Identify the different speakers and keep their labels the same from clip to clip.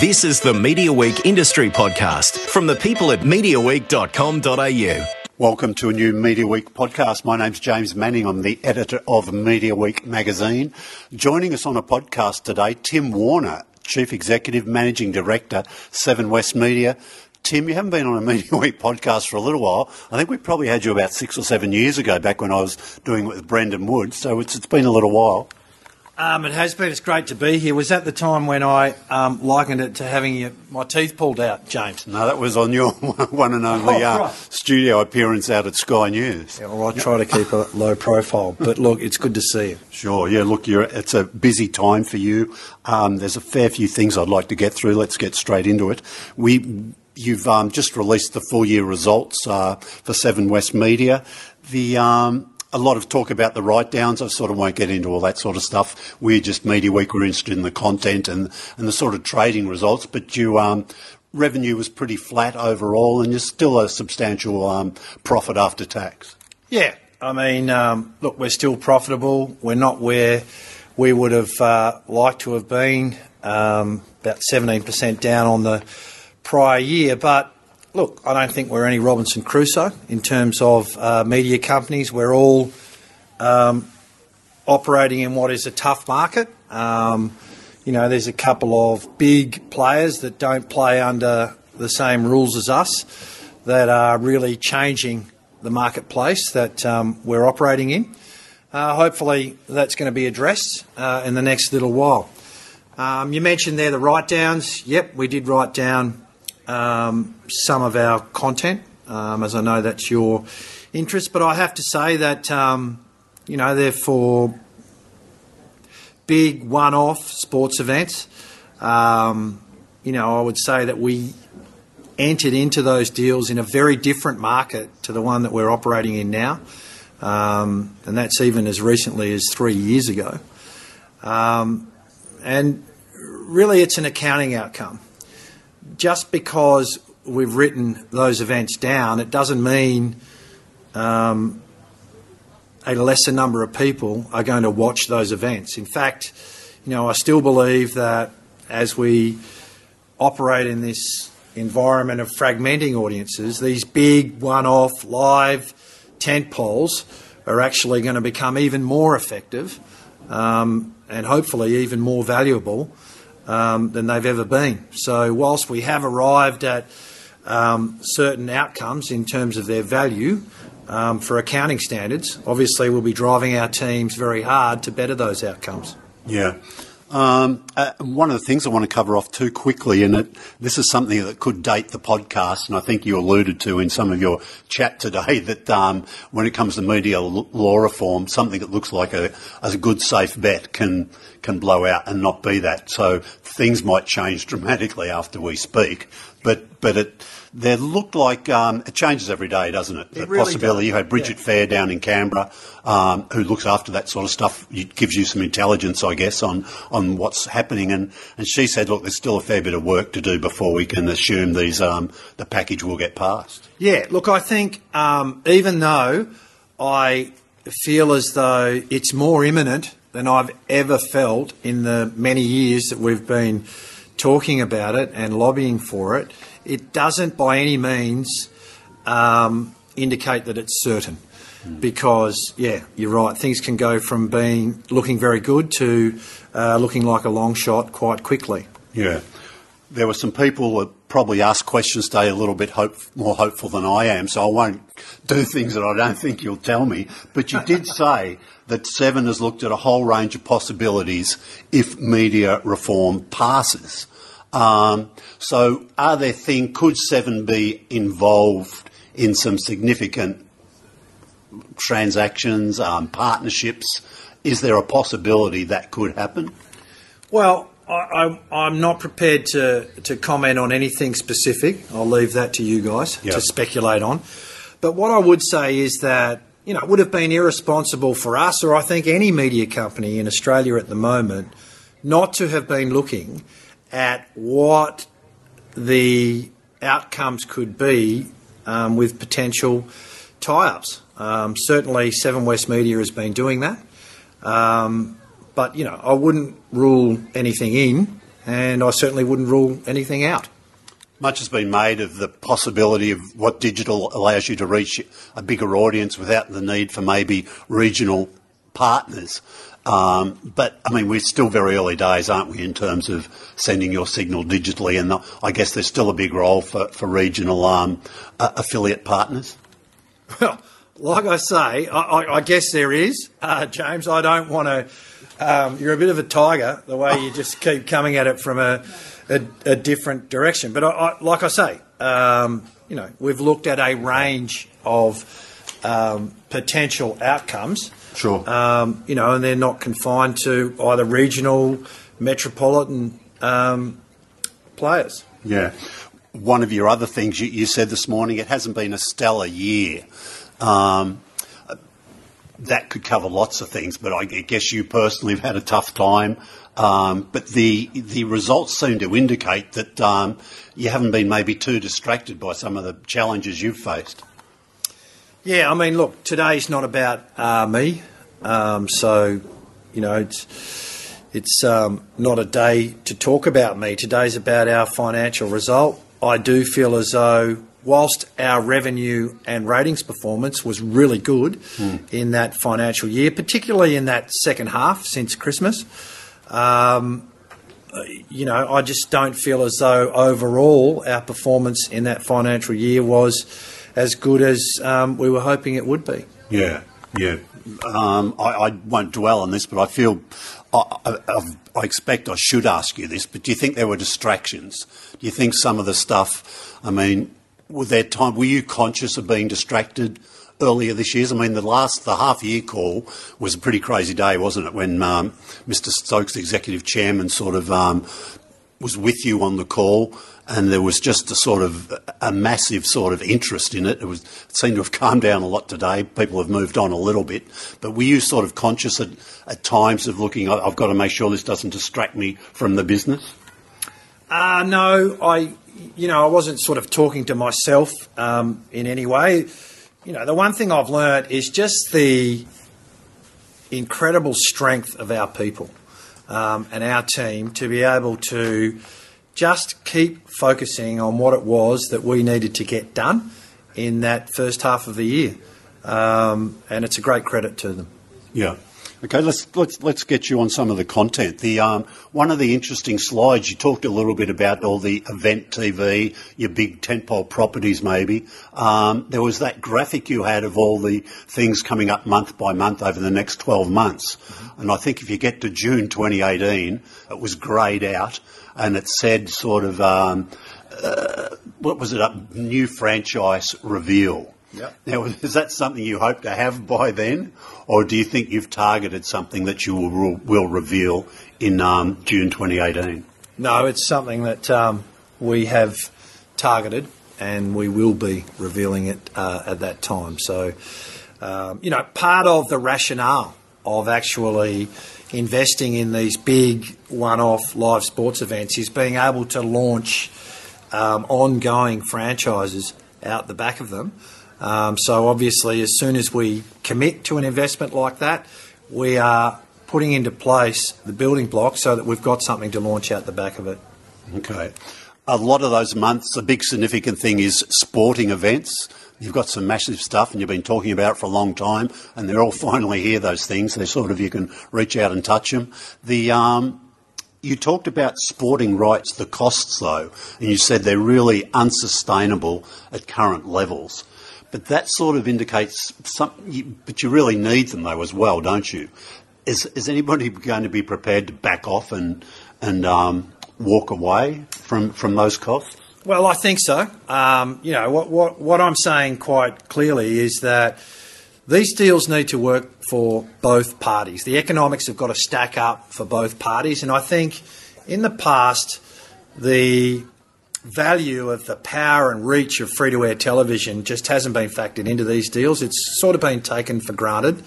Speaker 1: This is the Media Week Industry Podcast from the people at MediaWeek.com.au.
Speaker 2: Welcome to a new Media Week podcast. My name's James Manning. I'm the editor of Media Week magazine. Joining us on a podcast today, Tim Worner, Chief Executive Managing Director, Seven West Media. Tim, you haven't been on a Media Week podcast for a little while. I think we probably had you about six or seven years ago, back when I was doing it with Brendan Wood. So it's, it's been a little while.
Speaker 3: Um, it has been. It's great to be here. Was that the time when I um, likened it to having your, my teeth pulled out, James?
Speaker 2: No, that was on your one and only
Speaker 3: Oh,
Speaker 2: uh,
Speaker 3: right.
Speaker 2: studio appearance out at Sky News.
Speaker 3: Yeah, well, I try to keep a low profile, but look, it's good to see you.
Speaker 2: Sure. Yeah. Look, you're, it's a busy time for you. Um, there's a fair few things I'd like to get through. Let's get straight into it. We, you've um, just released the full year results uh, for Seven West Media. The um, a lot of talk about the write downs. I sort of won't get into all that sort of stuff. We're just Media Week. We're interested in the content and and the sort of trading results. But you. Um, Revenue was pretty flat overall, and you're still a substantial um, profit after tax.
Speaker 3: Yeah, I mean, um, look, we're still profitable. We're not where we would have uh, liked to have been, um, about 17% down on the prior year. But look, I don't think we're any Robinson Crusoe in terms of uh, media companies. We're all um, operating in what is a tough market. Um, you know, there's a couple of big players that don't play under the same rules as us that are really changing the marketplace that um, we're operating in. Uh, hopefully, that's going to be addressed uh, in the next little while. Um, you mentioned there the write downs. Yep, we did write down um, some of our content, um, as I know that's your interest. But I have to say that, um, you know, they're for big one off sports events. Um, you know, I would say that we entered into those deals in a very different market to the one that we're operating in now. Um, and that's even as recently as three years ago. Um, and really, it's an accounting outcome. Just because we've written those events down, it doesn't mean um, a lesser number of people are going to watch those events. In fact, you know, I still believe that as we operate in this environment of fragmenting audiences, these big one-off live tent poles are actually going to become even more effective um, and hopefully even more valuable um, than they've ever been. So, whilst we have arrived at um, certain outcomes in terms of their value um, for accounting standards, obviously we'll be driving our teams very hard to better those outcomes.
Speaker 2: Yeah. Um, uh, one of the things I want to cover off too quickly, and it, this is something that could date the podcast, and I think you alluded to in some of your chat today that um, when it comes to media law reform, something that looks like a, a good safe bet can can blow out and not be that. So things might change dramatically after we speak, but but it there looked like um, it changes every day, doesn't it? the
Speaker 3: really
Speaker 2: possibility
Speaker 3: does.
Speaker 2: you had Bridget Fair down in Canberra, um, who looks after that sort of stuff. It gives you some intelligence, I guess, on on what's happening. And, and she said, look, there's still a fair bit of work to do before we can assume these um, the package will get passed.
Speaker 3: Yeah, look, I think um, even though I feel as though it's more imminent than I've ever felt in the many years that we've been talking about it and lobbying for it, it doesn't by any means um, indicate that it's certain. Because yeah, you're right. Things can go from being looking very good to uh, looking like a long shot quite quickly.
Speaker 2: Yeah. There were some people that probably asked questions today a little bit hope, more hopeful than I am, so I won't do things that I don't think you'll tell me. But you did say that Seven has looked at a whole range of possibilities if media reform passes. Um, so, are there things, could Seven be involved in some significant transactions, um, partnerships? Is there a possibility that could happen?
Speaker 3: Well, I, I'm, I'm not prepared to, to comment on anything specific. I'll leave that to you guys
Speaker 2: Yeah.
Speaker 3: to speculate on. But what I would say is that, you know, it would have been irresponsible for us, or I think any media company in Australia at the moment, not to have been looking at what the outcomes could be um, with potential tie ups. Um, certainly, Seven West Media has been doing that. Um, but, you know, I wouldn't rule anything in and I certainly wouldn't rule anything out.
Speaker 2: Much has been made of the possibility of what digital allows you to reach a bigger audience without the need for maybe regional partners. Um, but I mean, we're still very early days, aren't we, in terms of sending your signal digitally? And I guess there's still a big role for, for regional um, uh, affiliate partners.
Speaker 3: Well, like I say, I, I guess there is, uh, James. I don't want to. Um, you're a bit of a tiger, the way you just keep coming at it from a, a, a different direction. But I, I, like I say, um, you know, we've looked at a range of um, potential outcomes.
Speaker 2: Sure.
Speaker 3: Um, you know, and they're not confined to either regional, metropolitan um, players.
Speaker 2: Yeah. One of your other things you, you, said this morning, it hasn't been a stellar year. Um, that could cover lots of things, but I guess you personally have had a tough time. Um, but the the results seem to indicate that um, you haven't been maybe too distracted by some of the challenges you've faced.
Speaker 3: Yeah, I mean, look, today's not about uh, me, um, so you know it's it's um, not a day to talk about me. Today's about our financial result. I do feel as though, whilst our revenue and ratings performance was really good mm. in that financial year, particularly in that second half since Christmas. Um, you know, I just don't feel as though overall our performance in that financial year was as good as um, we were hoping it would be.
Speaker 2: Yeah, yeah. Um, I, I, won't dwell on this, but I feel I, I, I, expect I should ask you this. But do you think there were distractions? Do you think some of the stuff? I mean, were there time? Were you conscious of being distracted? Earlier this year, I mean, the last the half year call was a pretty crazy day, wasn't it? When um, Mr. Stokes, the executive chairman, sort of um, was with you on the call, and there was just a sort of a massive sort of interest in it. It was it seemed to have calmed down a lot today. People have moved on a little bit, but were you sort of conscious at, at times of looking? I've got to make sure this doesn't distract me from the business.
Speaker 3: Uh, no, I, you know, I wasn't sort of talking to myself um, in any way. You know, the one thing I've learned is just the incredible strength of our people um, and our team to be able to just keep focusing on what it was that we needed to get done in that first half of the year. Um, and it's a great credit to them.
Speaker 2: Yeah. Okay, let's let's let's get you on some of the content. The um, one of the interesting slides you talked a little bit about all the event TV, your big tentpole properties, maybe. Um, there was that graphic you had of all the things coming up month by month over the next twelve months, mm-hmm. and I think if you get to June 2018, it was greyed out, and it said sort of um, uh, what was it? A new franchise reveal.
Speaker 3: Yep.
Speaker 2: Now, is that something you hope to have by then, or do you think you've targeted something that you will, will reveal in um, June 2018?
Speaker 3: No, it's something that um, we have targeted, and we will be revealing it uh, at that time. So, um, you know, part of the rationale of actually investing in these big one-off live sports events is being able to launch um, ongoing franchises out the back of them um, so obviously, as soon as we commit to an investment like that, we are putting into place the building blocks so that we've got something to launch out the back of it.
Speaker 2: Okay. A lot of those months, a big significant thing is sporting events. You've got some massive stuff and you've been talking about it for a long time, and they're all finally here, those things. They're sort of, you can reach out and touch them. The, um, you talked about sporting rights, the costs though, and you said they're really unsustainable at current levels. But that sort of indicates some, but you really need them though as well, don't you? Is, is anybody going to be prepared to back off and, and um, walk away from, from those costs?
Speaker 3: Well, I think so. Um, you know, what, what, what I'm saying quite clearly is that these deals need to work for both parties. The economics have got to stack up for both parties. And I think in the past, the value of the power and reach of free to air television just hasn't been factored into these deals. It's sort of been taken for granted.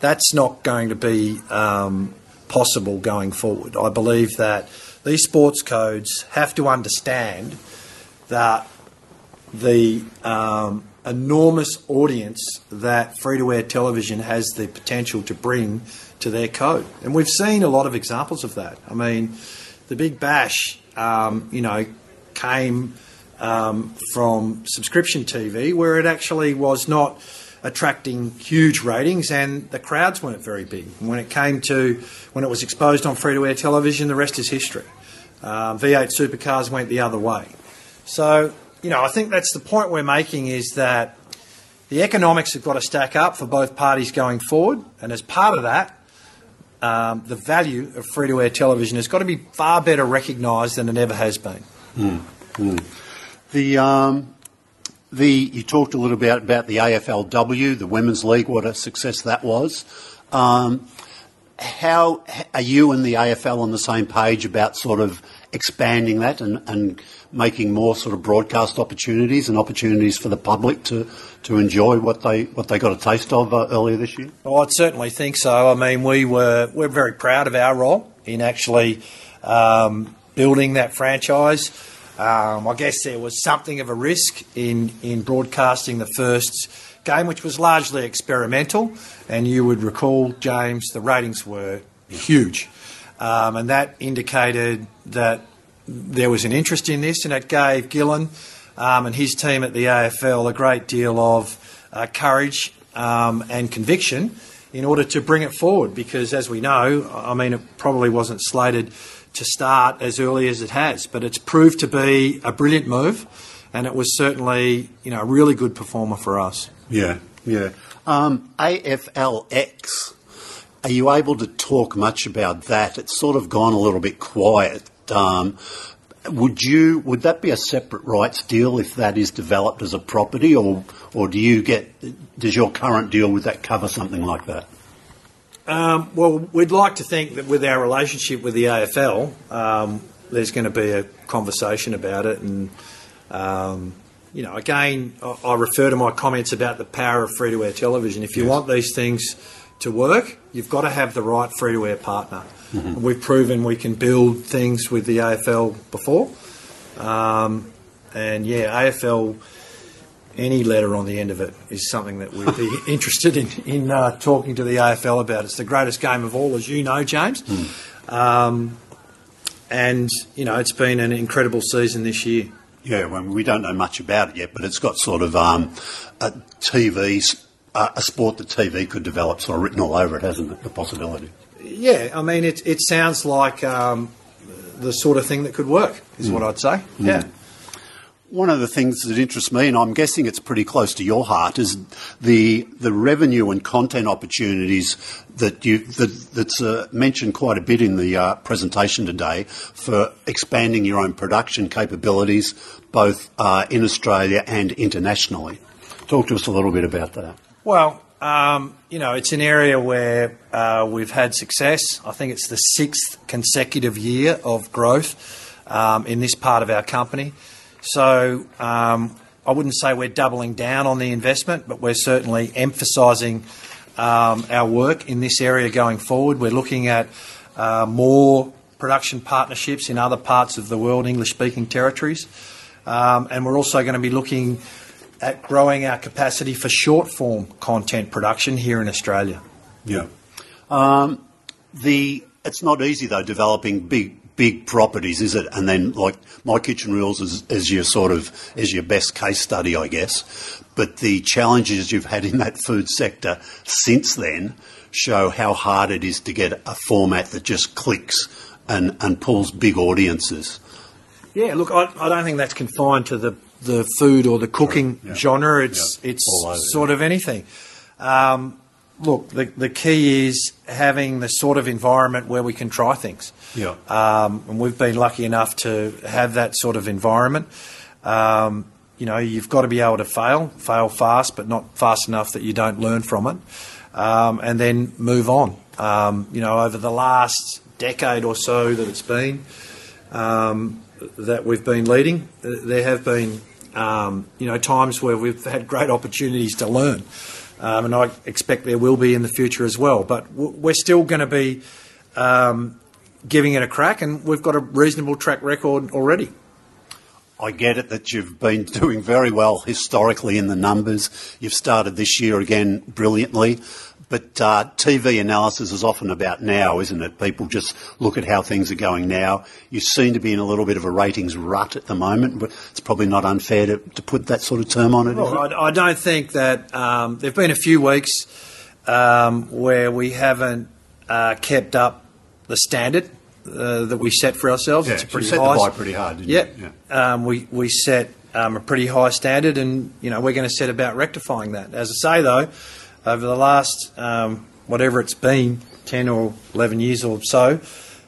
Speaker 3: That's not going to be um, possible going forward. I believe that these sports codes have to understand that the um, enormous audience that free to air television has the potential to bring to their code. And we've seen a lot of examples of that. I mean, the Big Bash, um, you know, came um, from subscription TV, where it actually was not attracting huge ratings, and the crowds weren't very big. when it came to when it was exposed on free-to-air television, the rest is history. Um, V8 supercars went the other way. So, you know, I think that's the point we're making is that the economics have got to stack up for both parties going forward, and as part of that, um, the value of free to air television has got to be far better recognised than it ever has been.
Speaker 2: Mm, mm. The, um, the, you talked a little bit about the AFLW, the Women's League, what a success that was. Um, how are you and the AFL on the same page about sort of expanding that and, and making more sort of broadcast opportunities and opportunities for the public to, to enjoy what they what they got a taste of uh, earlier this year?
Speaker 3: Well, I'd certainly think so. I mean, we were we're very proud of our role in actually um, building that franchise. Um, I guess there was something of a risk in in broadcasting the first game, which was largely experimental. And you would recall, James, the ratings were huge. Um, and that indicated that there was an interest in this, and it gave Gillon um, and his team at the AFL a great deal of uh, courage um, and conviction in order to bring it forward. Because, as we know, I mean, it probably wasn't slated to start as early as it has, but it's proved to be a brilliant move, and it was certainly, you know, a really good performer for us.
Speaker 2: Yeah, yeah. Um, AFLX. Are you able to talk much about that? It's sort of gone a little bit quiet. Um, would you would that be a separate rights deal if that is developed as a property, or or do you get does your current deal with that cover something like that?
Speaker 3: Um, well, we'd like to think that with our relationship with the AFL, um, there's going to be a conversation about it, and um, you know, again, I refer to my comments about the power of free to air television. If you yes. want these things to work, you've got to have the right free to air partner. Mm-hmm. We've proven we can build things with the AFL before. Um, and yeah, AFL, any letter on the end of it is something that we'd be interested in, in uh, talking to the AFL about. It's the greatest game of all, as you know, James. Mm. Um, and, you know, it's been an incredible season this year.
Speaker 2: Yeah, well, we don't know much about it yet, but it's got sort of um, a TV, uh, a sport that TV could develop, sort of written all over it, hasn't it? The possibility.
Speaker 3: Yeah, I mean, it, it sounds like um, the sort of thing that could work, is mm. what I'd say. Mm. Yeah.
Speaker 2: One of the things that interests me, and I'm guessing it's pretty close to your heart, is the the revenue and content opportunities that you that, that's uh, mentioned quite a bit in the uh, presentation today for expanding your own production capabilities, both uh, in Australia and internationally. Talk to us a little bit about that.
Speaker 3: Well, um, you know, it's an area where uh, we've had success. I think it's the sixth consecutive year of growth um, in this part of our company. So um, I wouldn't say we're doubling down on the investment, but we're certainly emphasising um, our work in this area going forward. We're looking at uh, more production partnerships in other parts of the world, English speaking territories. Um, and we're also going to be looking at growing our capacity for short form content production here in Australia.
Speaker 2: Yeah. It's not easy though developing big big properties, is it? And then like my kitchen rules is, is your sort of is your best case study, I guess. But the challenges you've had in that food sector since then show how hard it is to get a format that just clicks and, and pulls big audiences.
Speaker 3: Yeah, look, I, I don't think that's confined to the, the food or the cooking yeah. genre. It's yeah. it's over, sort yeah. of anything. Um, look, the, the key is having the sort of environment where we can try things.
Speaker 2: Yeah.
Speaker 3: Um, and we've been lucky enough to have that sort of environment. Um, you know, you've got to be able to fail, fail fast, but not fast enough that you don't learn from it, um, and then move on. Um, you know, over the last decade or so that it's been um, that we've been leading, there have been, um, you know, times where we've had great opportunities to learn um, and I expect there will be in the future as well. But we're still going to be um, giving it a crack, and we've got a reasonable track record already.
Speaker 2: I get it that you've been doing very well historically in the numbers. You've started this year again brilliantly, But uh, TV analysis is often about now, isn't it? People just look at how things are going now. You seem to be in a little bit of a ratings rut at the moment, but it's probably not unfair to, to put that sort of term on it.
Speaker 3: Well, I, I, don't think that um, there have been a few weeks um, where we haven't uh, kept up the standard uh, that we set for ourselves.
Speaker 2: Yeah,
Speaker 3: it's pretty
Speaker 2: set
Speaker 3: high.
Speaker 2: the bar pretty hard, you? Yeah.
Speaker 3: Um, we we set um, a pretty high standard, and you know we're going to set about rectifying that. As I say, though, over the last um, whatever it's been, ten or eleven years or so,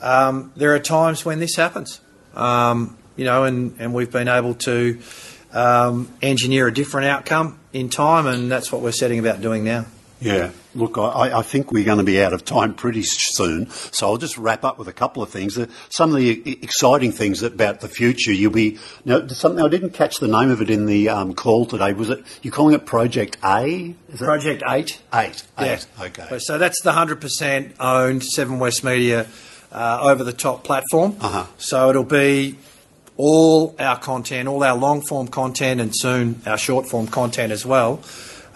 Speaker 3: um, there are times when this happens. Um, you know, and, and we've been able to um, engineer a different outcome in time, and that's what we're setting about doing now.
Speaker 2: Yeah, look, I, I, think we're going to be out of time pretty soon, so I'll just wrap up with a couple of things. Uh, some of the exciting things about the future. You'll be now something I didn't catch the name of it in the um, call today. Was it you're calling it Project A?
Speaker 3: Is Project Eight.
Speaker 2: Eight.
Speaker 3: Yeah.
Speaker 2: Okay.
Speaker 3: So that's the hundred percent owned Seven West Media uh, over the top platform.
Speaker 2: Uh-huh.
Speaker 3: So it'll be all our content, all our long form content, and soon our short form content as well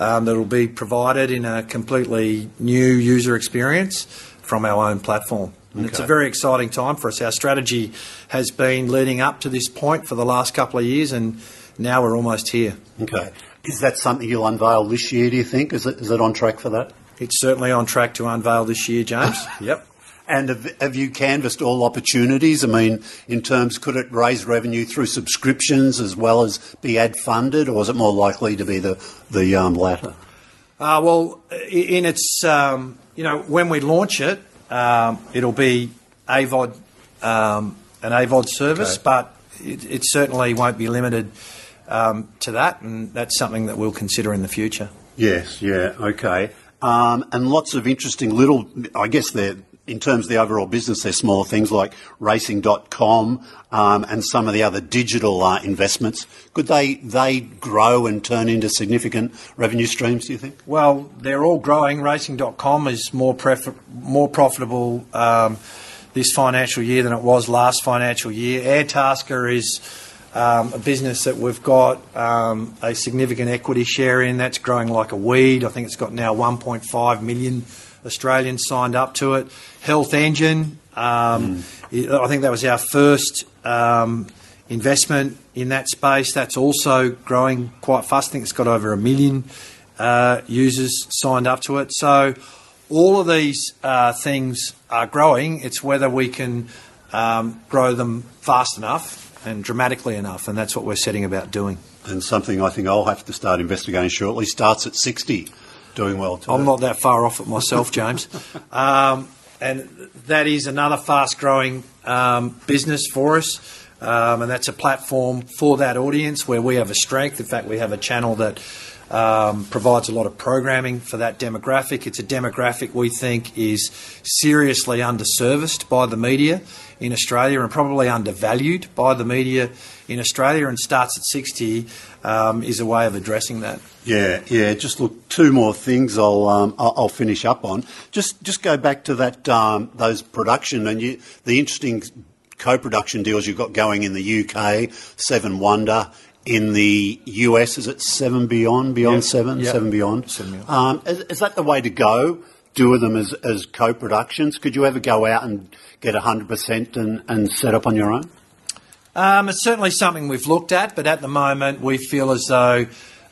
Speaker 3: um, that will be provided in a completely new user experience from our own platform. And It's a very exciting time for us. Our strategy has been leading up to this point for the last couple of years, and now we're almost here.
Speaker 2: Okay. Is that something you'll unveil this year? Do you think? Is it is it on track for that?
Speaker 3: It's certainly on track to unveil this year, James. yep.
Speaker 2: And have, have you canvassed all opportunities? I mean, in terms, could it raise revenue through subscriptions as well as be ad funded, or is it more likely to be the the um, latter?
Speaker 3: Uh, well, in its, um, you know, when we launch it, um, it'll be AVOD, um, an AVOD service,
Speaker 2: Okay.
Speaker 3: but it, it certainly won't be limited um, to that, and that's something that we'll consider in the future.
Speaker 2: Yes, yeah, okay. Um, and lots of interesting little, I guess they're, in terms of the overall business, they're smaller things like racing.com um, and some of the other digital uh, investments. Could they, they grow and turn into significant revenue streams, do you think?
Speaker 3: Well, they're all growing. Racing.com is more prefer- more profitable um, this financial year than it was last financial year. Airtasker is um, a business that we've got um, a significant equity share in. That's growing like a weed. I think it's got now 1.5 million Australians signed up to it. Health Engine, um, I think that was our first um, investment in that space. That's also growing quite fast. I think it's got over a million uh, users signed up to it. So all of these uh, things are growing. It's whether we can um, grow them fast enough and dramatically enough, and that's what we're setting about doing.
Speaker 2: And something I think I'll have to start investigating shortly starts at 60, doing well too.
Speaker 3: I'm not that far off it myself, James. um, and that is another fast growing um, business for us. Um, and that's a platform for that audience where we have a strength. In fact, we have a channel that um, provides a lot of programming for that demographic. It's a demographic we think is seriously underserviced by the media in Australia and probably undervalued by the media in Australia. And starts at 60 um, is a way of addressing that.
Speaker 2: Yeah, yeah. Just look, two more things I'll um, I'll finish up on. Just just go back to that um, those production and you, the interesting co-production deals you've got going in the UK, Seven Wonder. In the US, is it Seven Beyond, Beyond
Speaker 3: Yep,
Speaker 2: Seven,
Speaker 3: yep.
Speaker 2: Seven Beyond?
Speaker 3: Seven Beyond.
Speaker 2: Um, is, is that the way to go? Do them as, as co-productions? Could you ever go out and get 100% and, and set up on your own?
Speaker 3: Um, it's certainly something we've looked at, but at the moment we feel as though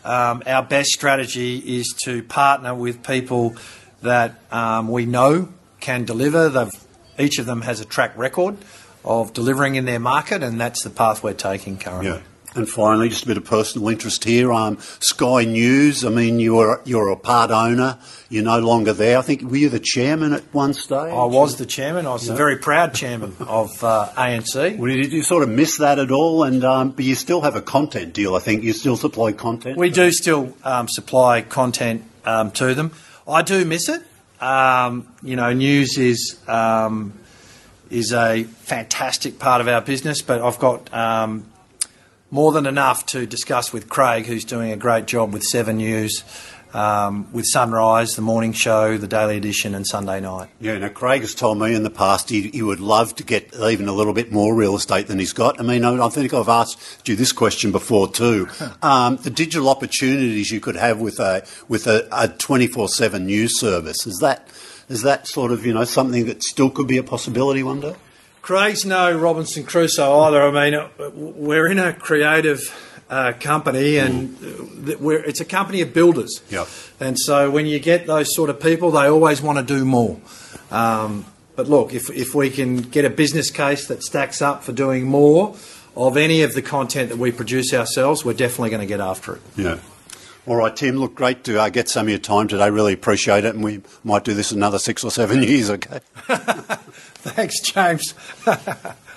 Speaker 3: um, our best strategy is to partner with people that um, we know can deliver. They've, each of them has a track record of delivering in their market, and that's the path we're taking currently.
Speaker 2: Yeah. And finally, just a bit of personal interest here. Um, Sky News. I mean, you're you're a part owner. You're no longer there. I think were you the chairman at one stage?
Speaker 3: I was the chairman. I was the very proud chairman of uh, ANC.
Speaker 2: Well, Did you sort of miss that at all? And um, but you still have a content deal. I think you still supply content.
Speaker 3: We do still um, supply content um, to them. I do miss it. Um, you know, news is um, is a fantastic part of our business, but I've got um, more than enough to discuss with Craig, who's doing a great job with Seven News, um, with Sunrise, the morning show, the daily edition, and Sunday night.
Speaker 2: Yeah, now Craig has told me in the past he, he would love to get even a little bit more real estate than he's got. I mean, I, I think I've asked you this question before too. Um, the digital opportunities you could have with a with a twenty four seven news service is that is that sort of you know something that still could be a possibility one day?
Speaker 3: Craig's no Robinson Crusoe either. I mean, we're in a creative uh, company, and mm. it's a company of builders.
Speaker 2: Yep.
Speaker 3: And so when you get those sort of people, they always want to do more. Um, but look, if, if we can get a business case that stacks up for doing more of any of the content that we produce ourselves, we're definitely going to get after it.
Speaker 2: Yeah. All right, Tim, look, great to uh, get some of your time today. Really appreciate it, and we might do this another six or seven years, okay?
Speaker 3: Thanks, James.